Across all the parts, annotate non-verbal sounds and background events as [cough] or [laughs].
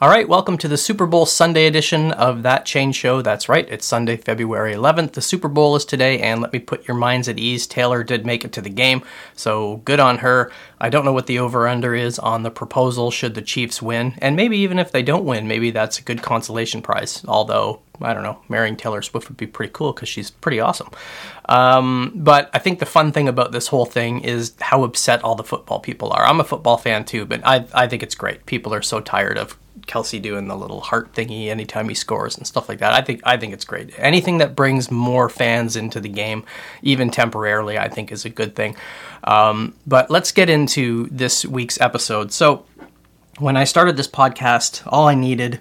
All right, welcome to the Super Bowl Sunday edition of That Change Show. That's right, it's Sunday, February 11th. The Super Bowl is today, and let me put your minds at ease. Taylor did make it to the game, so good on her. I don't know what the over under is on the proposal should the Chiefs win, and maybe even if they don't win, maybe that's a good consolation prize. Although, I don't know, marrying Taylor Swift would be pretty cool because she's pretty awesome. Um, but I think the fun thing about this whole thing is how upset all the football people are. I'm a football fan too, but I, I think it's great. People are so tired of Kelce doing the little heart thingy anytime he scores and stuff like that. I think I think it's great. Anything that brings more fans into the game, even temporarily, I think is a good thing. Um, but let's get into this week's episode. So, when I started this podcast, all I needed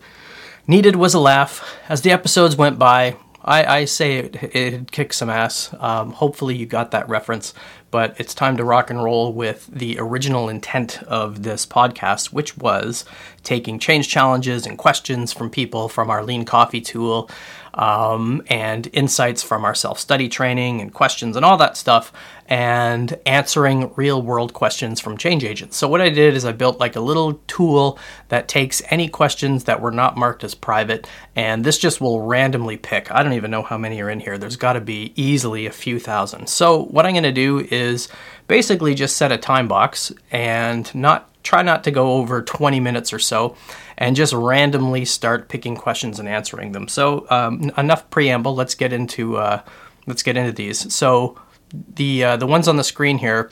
needed was a laugh. As the episodes went by, I, I say it, it kicked some ass. Um, hopefully, you got that reference but it's time to rock and roll with the original intent of this podcast, which was taking change challenges and questions from people from our lean coffee tool um, and insights from our self study training and questions and all that stuff, and answering real world questions from change agents. So, what I did is I built like a little tool that takes any questions that were not marked as private, and this just will randomly pick. I don't even know how many are in here. There's got to be easily a few thousand. So, what I'm going to do is basically just set a time box and not try not to go over 20 minutes or so and just randomly start picking questions and answering them. So um, enough preamble. Let's get into uh, let's get into these. So the uh, the ones on the screen here.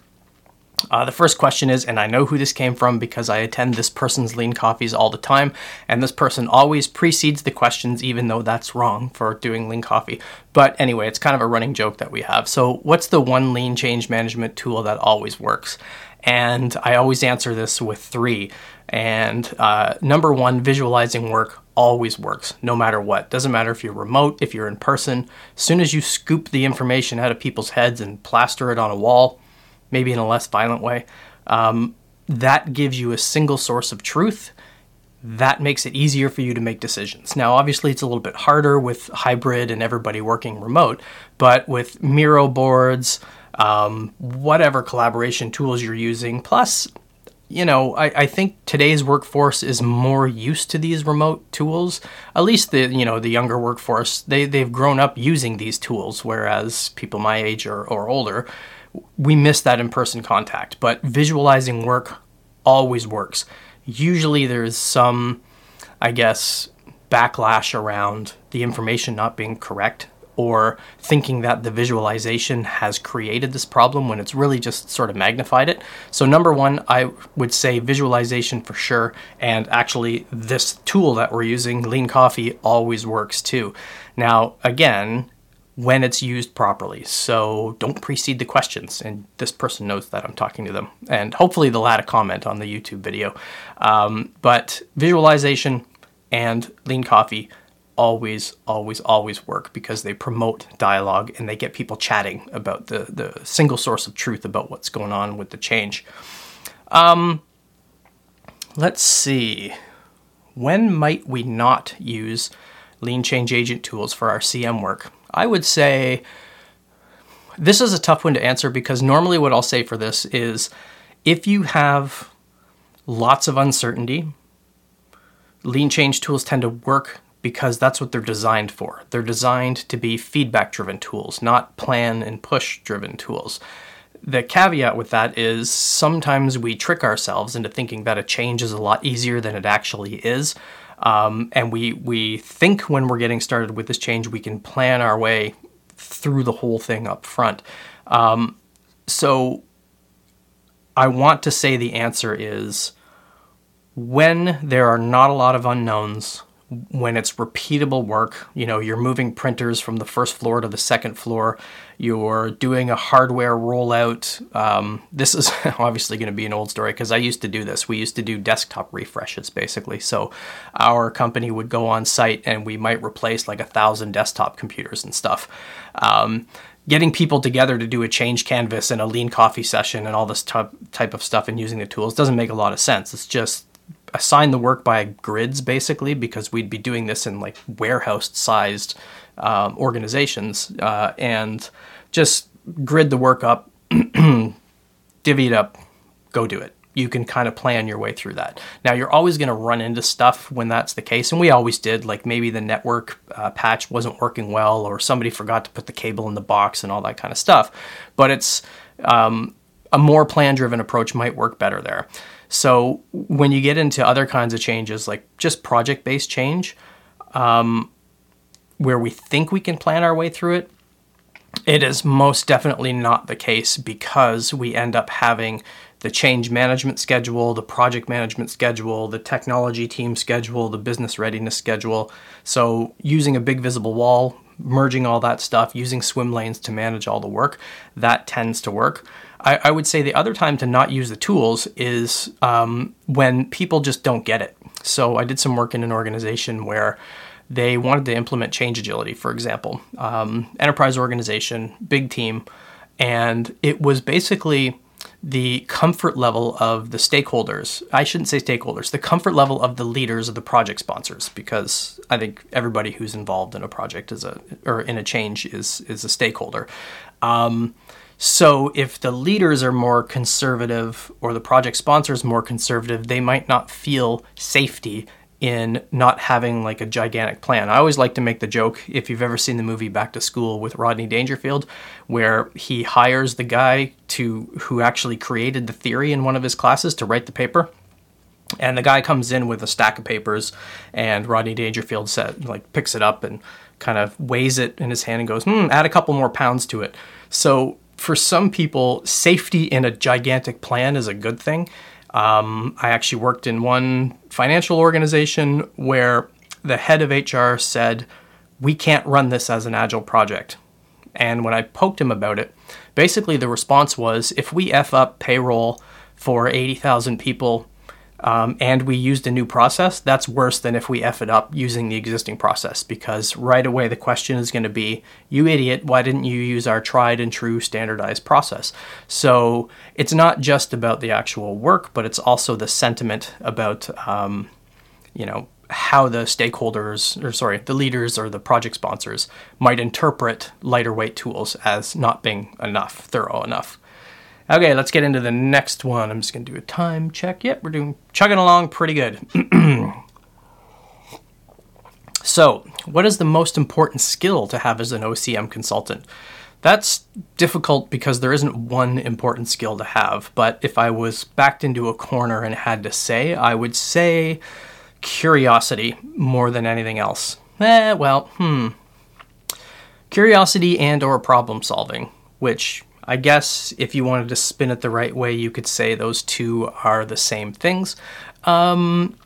Uh, the first question is, and I know who this came from because I attend this person's lean coffees all the time, and this person always precedes the questions, even though that's wrong for doing lean coffee. But anyway, it's kind of a running joke that we have. So, what's the one lean change management tool that always works? And I always answer this with three. And uh, number one, visualizing work always works, no matter what. Doesn't matter if you're remote, if you're in person. As soon as you scoop the information out of people's heads and plaster it on a wall, maybe in a less violent way, um, that gives you a single source of truth. That makes it easier for you to make decisions. Now, obviously, it's a little bit harder with hybrid and everybody working remote, but with Miro boards, um, whatever collaboration tools you're using, plus you know, I, I think today's workforce is more used to these remote tools. At least the you know the younger workforce they they've grown up using these tools, whereas people my age or, or older, we miss that in person contact. But visualizing work always works. Usually there's some, I guess, backlash around the information not being correct or thinking that the visualization has created this problem when it's really just sort of magnified it. So, number one, I would say visualization for sure. And actually, this tool that we're using, Lean Coffee, always works too. Now, again, when it's used properly. So don't precede the questions. And this person knows that I'm talking to them. And hopefully they'll add a comment on the YouTube video. Um, but visualization and lean coffee always, always, always work because they promote dialogue and they get people chatting about the, the single source of truth about what's going on with the change. Um, let's see. When might we not use lean change agent tools for our CM work? I would say this is a tough one to answer because normally what I'll say for this is if you have lots of uncertainty, lean change tools tend to work because that's what they're designed for. They're designed to be feedback driven tools, not plan and push driven tools. The caveat with that is sometimes we trick ourselves into thinking that a change is a lot easier than it actually is. Um, and we, we think when we're getting started with this change, we can plan our way through the whole thing up front. Um, so I want to say the answer is when there are not a lot of unknowns, when it's repeatable work, you know, you're moving printers from the first floor to the second floor, you're doing a hardware rollout. Um, this is [laughs] obviously going to be an old story because I used to do this. We used to do desktop refreshes basically. So our company would go on site and we might replace like a thousand desktop computers and stuff. Um, getting people together to do a change canvas and a lean coffee session and all this type of stuff and using the tools doesn't make a lot of sense. It's just assign the work by grids basically because we'd be doing this in like warehouse sized um, organizations uh, and just grid the work up [clears throat] divvy it up go do it you can kind of plan your way through that. Now, you're always going to run into stuff when that's the case, and we always did. Like maybe the network uh, patch wasn't working well, or somebody forgot to put the cable in the box and all that kind of stuff. But it's um, a more plan driven approach might work better there. So when you get into other kinds of changes, like just project based change, um, where we think we can plan our way through it, it is most definitely not the case because we end up having the change management schedule, the project management schedule, the technology team schedule, the business readiness schedule. So, using a big visible wall, merging all that stuff, using swim lanes to manage all the work, that tends to work. I, I would say the other time to not use the tools is um, when people just don't get it. So, I did some work in an organization where they wanted to implement change agility, for example, um, enterprise organization, big team, and it was basically the comfort level of the stakeholders. I shouldn't say stakeholders, the comfort level of the leaders of the project sponsors, because I think everybody who's involved in a project is a or in a change is is a stakeholder. Um, so if the leaders are more conservative or the project sponsors more conservative, they might not feel safety in not having like a gigantic plan. I always like to make the joke if you've ever seen the movie Back to School with Rodney Dangerfield where he hires the guy to who actually created the theory in one of his classes to write the paper. And the guy comes in with a stack of papers and Rodney Dangerfield said like picks it up and kind of weighs it in his hand and goes, "Hmm, add a couple more pounds to it." So for some people, safety in a gigantic plan is a good thing um, I actually worked in one financial organization where the head of HR said, We can't run this as an agile project. And when I poked him about it, basically the response was if we F up payroll for 80,000 people um, and we used a new process, that's worse than if we F it up using the existing process because right away the question is going to be, you idiot, why didn't you use our tried and true standardized process? So it's not just about the actual work, but it's also the sentiment about, um, you know, how the stakeholders, or sorry, the leaders or the project sponsors might interpret lighter weight tools as not being enough, thorough enough. Okay, let's get into the next one. I'm just going to do a time check. Yep, we're doing chugging along pretty good. [clears throat] so, what is the most important skill to have as an OCM consultant? That's difficult because there isn't one important skill to have, but if I was backed into a corner and had to say, I would say curiosity more than anything else. Eh, well, hmm. Curiosity and or problem solving, which I guess if you wanted to spin it the right way, you could say those two are the same things. Um,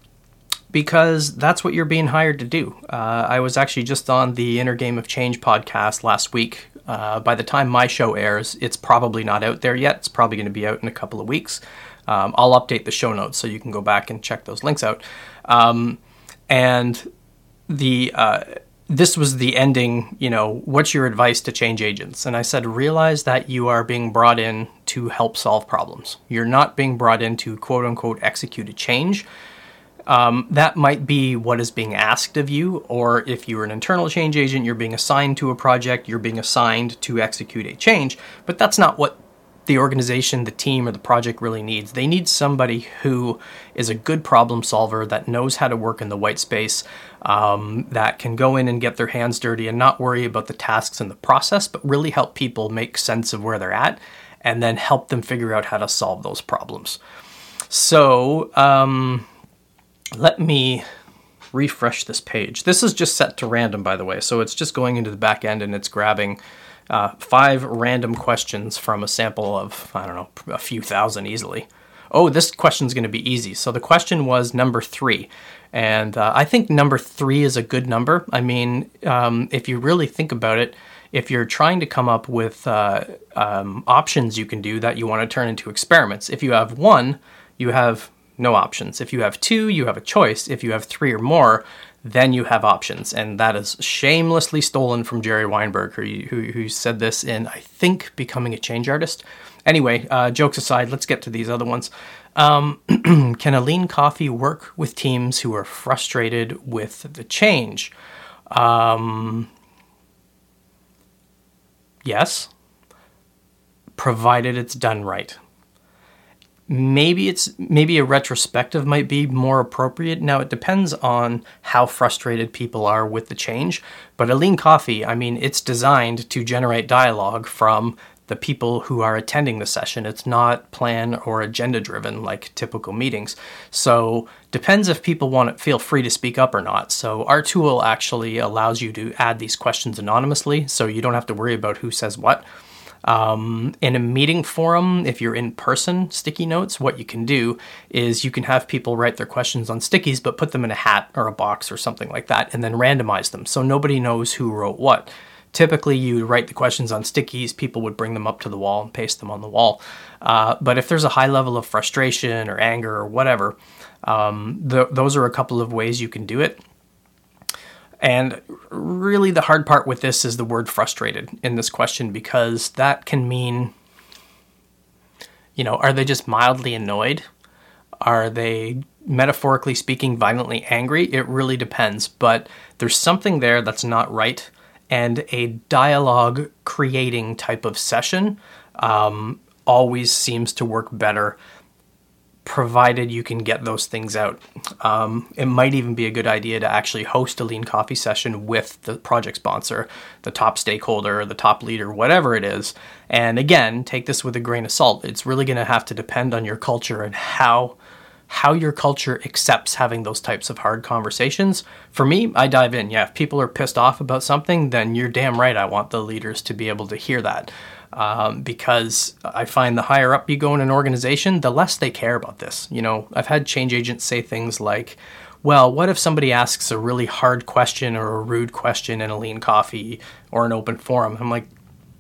because that's what you're being hired to do. Uh, I was actually just on the Inner Game of Change podcast last week. Uh, by the time my show airs, it's probably not out there yet. It's probably going to be out in a couple of weeks. Um, I'll update the show notes so you can go back and check those links out. Um, and the uh, this was the ending, you know, what's your advice to change agents? And I said, realize that you are being brought in to help solve problems. You're not being brought in to quote unquote execute a change. Um, that might be what is being asked of you, or if you're an internal change agent, you're being assigned to a project, you're being assigned to execute a change, but that's not what the organization, the team, or the project really needs. They need somebody who is a good problem solver that knows how to work in the white space, um, that can go in and get their hands dirty and not worry about the tasks and the process, but really help people make sense of where they're at and then help them figure out how to solve those problems. So, um, let me refresh this page. This is just set to random, by the way, so it's just going into the back end and it's grabbing uh, five random questions from a sample of, I don't know, a few thousand easily. Oh, this question's going to be easy. So the question was number three. And uh, I think number three is a good number. I mean, um, if you really think about it, if you're trying to come up with uh, um, options you can do that you want to turn into experiments, if you have one, you have no options. If you have two, you have a choice. If you have three or more, then you have options. And that is shamelessly stolen from Jerry Weinberg, who, who, who said this in, I think, Becoming a Change Artist. Anyway, uh, jokes aside, let's get to these other ones. Um, [clears throat] can a lean coffee work with teams who are frustrated with the change? Um, yes, provided it's done right. Maybe it's maybe a retrospective might be more appropriate. Now it depends on how frustrated people are with the change but a lean coffee i mean it's designed to generate dialogue from the people who are attending the session. It's not plan or agenda driven like typical meetings. So depends if people want to feel free to speak up or not. So our tool actually allows you to add these questions anonymously so you don't have to worry about who says what um, in a meeting forum, if you're in person, sticky notes, what you can do is you can have people write their questions on stickies, but put them in a hat or a box or something like that, and then randomize them so nobody knows who wrote what. Typically, you write the questions on stickies, people would bring them up to the wall and paste them on the wall. Uh, but if there's a high level of frustration or anger or whatever, um, th- those are a couple of ways you can do it. And really, the hard part with this is the word frustrated in this question because that can mean, you know, are they just mildly annoyed? Are they, metaphorically speaking, violently angry? It really depends. But there's something there that's not right. And a dialogue creating type of session um, always seems to work better provided you can get those things out. Um, it might even be a good idea to actually host a lean coffee session with the project sponsor, the top stakeholder, the top leader, whatever it is. And again, take this with a grain of salt. It's really going to have to depend on your culture and how how your culture accepts having those types of hard conversations. For me, I dive in. Yeah, if people are pissed off about something, then you're damn right. I want the leaders to be able to hear that um, because I find the higher up you go in an organization, the less they care about this. You know, I've had change agents say things like, well, what if somebody asks a really hard question or a rude question in a lean coffee or an open forum? I'm like,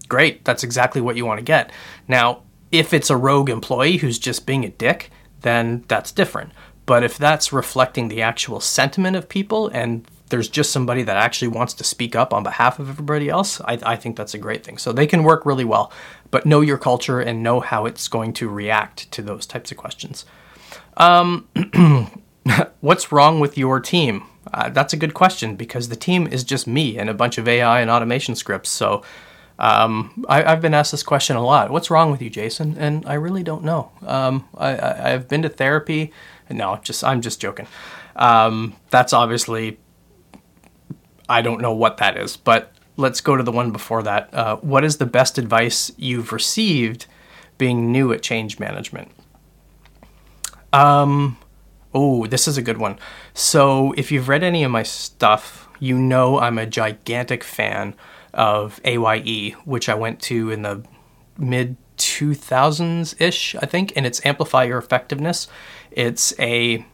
great, that's exactly what you want to get. Now, if it's a rogue employee who's just being a dick, then that's different. But if that's reflecting the actual sentiment of people and there's just somebody that actually wants to speak up on behalf of everybody else, I, I, think that's a great thing. So they can work really well, but know your culture and know how it's going to react to those types of questions. Um, [clears throat] what's wrong with your team? Uh, that's a good question because the team is just me and a bunch of AI and automation scripts. So um, I, have been asked this question a lot. What's wrong with you, Jason? And I really don't know. Um, I, have been to therapy. No, just I'm just joking. Um, that's obviously I don't know what that is, but let's go to the one before that. Uh, what is the best advice you've received being new at change management? Um, oh, this is a good one. So, if you've read any of my stuff, you know I'm a gigantic fan of AYE, which I went to in the mid 2000s ish, I think, and it's Amplify Your Effectiveness. It's a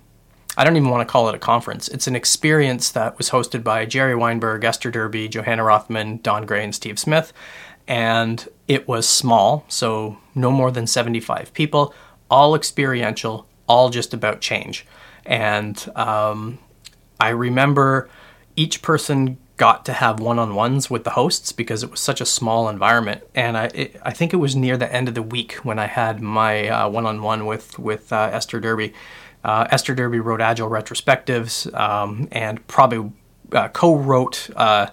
I don't even want to call it a conference. It's an experience that was hosted by Jerry Weinberg, Esther Derby, Johanna Rothman, Don Gray, and Steve Smith. And it was small, so no more than 75 people, all experiential, all just about change. And um, I remember each person got to have one-on-ones with the hosts because it was such a small environment. And I, it, I think it was near the end of the week when I had my uh, one-on-one with with uh, Esther Derby uh, Esther Derby wrote Agile retrospectives um, and probably uh, co-wrote uh,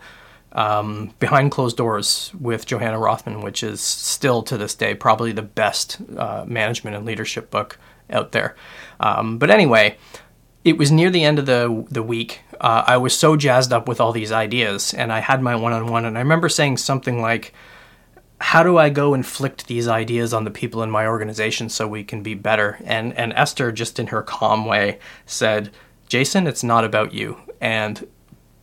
um, Behind Closed Doors with Johanna Rothman, which is still to this day probably the best uh, management and leadership book out there. Um, but anyway, it was near the end of the the week. Uh, I was so jazzed up with all these ideas, and I had my one-on-one, and I remember saying something like how do I go inflict these ideas on the people in my organization so we can be better? And and Esther, just in her calm way, said, Jason, it's not about you. And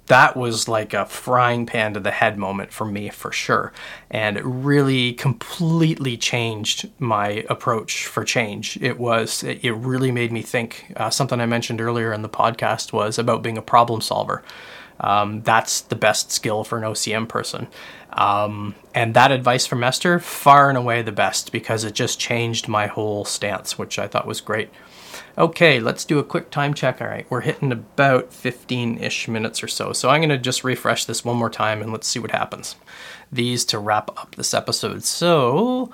that was like a frying pan to the head moment for me for sure. And it really completely changed my approach for change. It was, it really made me think. Uh, something I mentioned earlier in the podcast was about being a problem solver. Um, that's the best skill for an OCM person. Um, and that advice from Esther, far and away the best because it just changed my whole stance, which I thought was great. Okay, let's do a quick time check. All right, we're hitting about 15 ish minutes or so. So I'm going to just refresh this one more time and let's see what happens. These to wrap up this episode. So,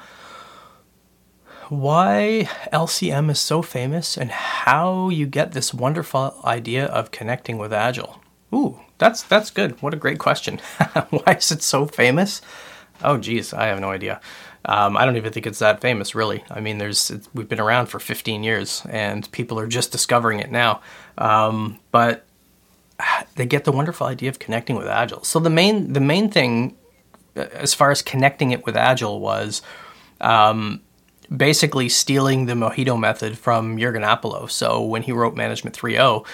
why LCM is so famous and how you get this wonderful idea of connecting with Agile. Ooh, that's that's good. What a great question. [laughs] Why is it so famous? Oh, geez, I have no idea. Um, I don't even think it's that famous, really. I mean, there's we've been around for 15 years, and people are just discovering it now. Um, but they get the wonderful idea of connecting with Agile. So the main the main thing, uh, as far as connecting it with Agile, was um, basically stealing the Mojito method from Jürgen Appelo. So when he wrote Management 3.0,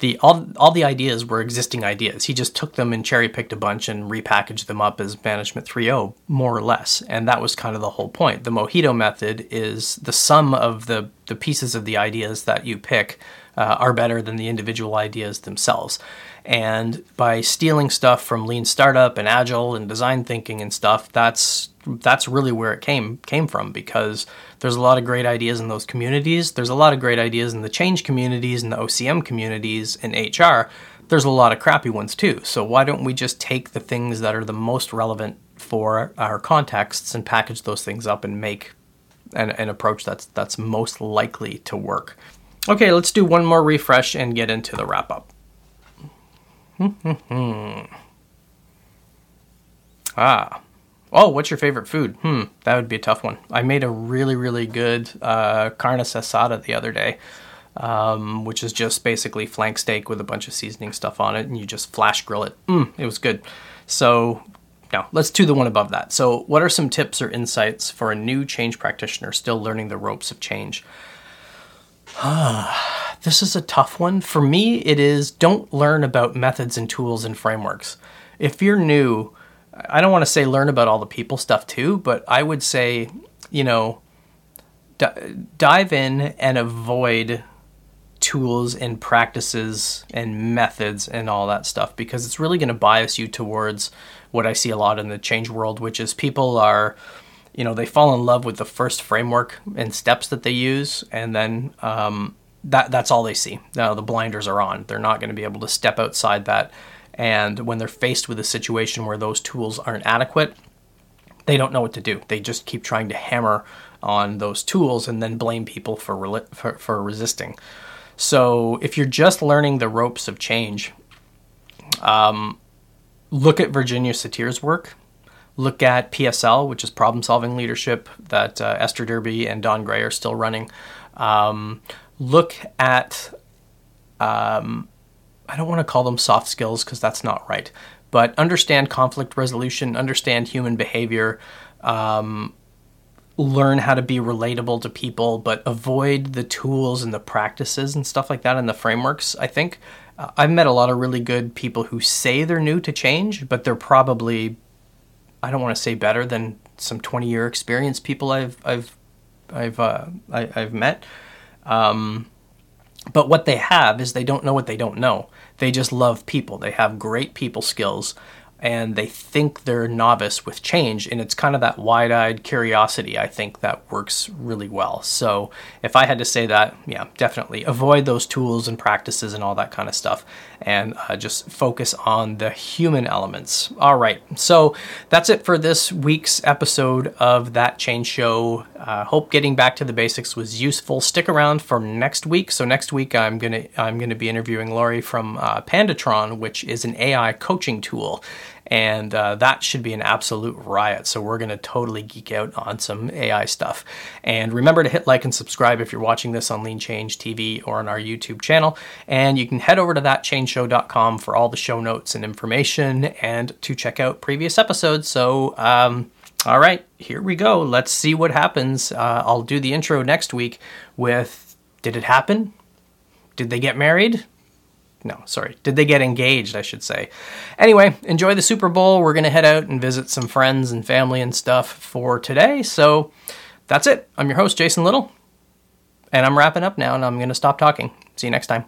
the all all the ideas were existing ideas. He just took them and cherry picked a bunch and repackaged them up as Management 3.0 more or less. And that was kind of the whole point. The Mojito method is the sum of the the pieces of the ideas that you pick uh, are better than the individual ideas themselves. And by stealing stuff from lean startup and agile and design thinking and stuff, that's that's really where it came came from because there's a lot of great ideas in those communities. There's a lot of great ideas in the change communities and the OCM communities in HR. There's a lot of crappy ones too. So why don't we just take the things that are the most relevant for our contexts and package those things up and make an, an approach that's that's most likely to work. Okay, let's do one more refresh and get into the wrap up. [laughs] ah. Oh, what's your favorite food? Hmm, that would be a tough one. I made a really, really good uh, carne asada the other day, um, which is just basically flank steak with a bunch of seasoning stuff on it, and you just flash grill it. Mm, it was good. So, now let's do the one above that. So, what are some tips or insights for a new change practitioner still learning the ropes of change? Ah, this is a tough one. For me, it is don't learn about methods and tools and frameworks. If you're new, I don't want to say learn about all the people stuff too, but I would say, you know, d- dive in and avoid tools and practices and methods and all that stuff because it's really going to bias you towards what I see a lot in the change world, which is people are you know they fall in love with the first framework and steps that they use and then um, that that's all they see. Now the blinders are on. They're not going to be able to step outside that. And when they're faced with a situation where those tools aren't adequate they don't know what to do. They just keep trying to hammer on those tools and then blame people for, for, for resisting. So if you're just learning the ropes of change um, look at virginia satir's work look at PSL, which is problem solving leadership that uh, Esther Derby and Don Gray are still running. Um, look at, um, I don't want to call them soft skills because that's not right, but understand conflict resolution, understand human behavior. Um, learn how to be relatable to people, but avoid the tools and the practices and stuff like that and the frameworks. I think uh, I've met a lot of really good people who say they're new to change, but they're probably I don't want to say better than some 20 year experience people I've I've I've uh, I, have met. Um, but what they have is they don't know what they don't know. They just love people. They have great people skills and they think they're novice with change and it's kind of that wide-eyed curiosity i think that works really well. So if i had to say that yeah definitely avoid those tools and practices and all that kind of stuff and uh, just focus on the human elements. All right so that's it for this week's episode of that change show. Uh, hope getting back to the basics was useful. Stick around for next week. So next week i'm gonna i'm gonna be interviewing laurie from uh, pandatron which is an ai coaching tool and uh, that should be an absolute riot. So we're going to totally geek out on some AI stuff. And remember to hit like and subscribe if you're watching this on Lean Change TV or on our YouTube channel. And you can head over to thatchangeshow.com for all the show notes and information and to check out previous episodes. So, um, all right, here we go. Let's see what happens. Uh, I'll do the intro next week with Did it happen? Did they get married? No, sorry. Did they get engaged, I should say. Anyway, enjoy the Super Bowl. We're going to head out and visit some friends and family and stuff for today. So that's it. I'm your host, Jason Little. And I'm wrapping up now and I'm going to stop talking. See you next time.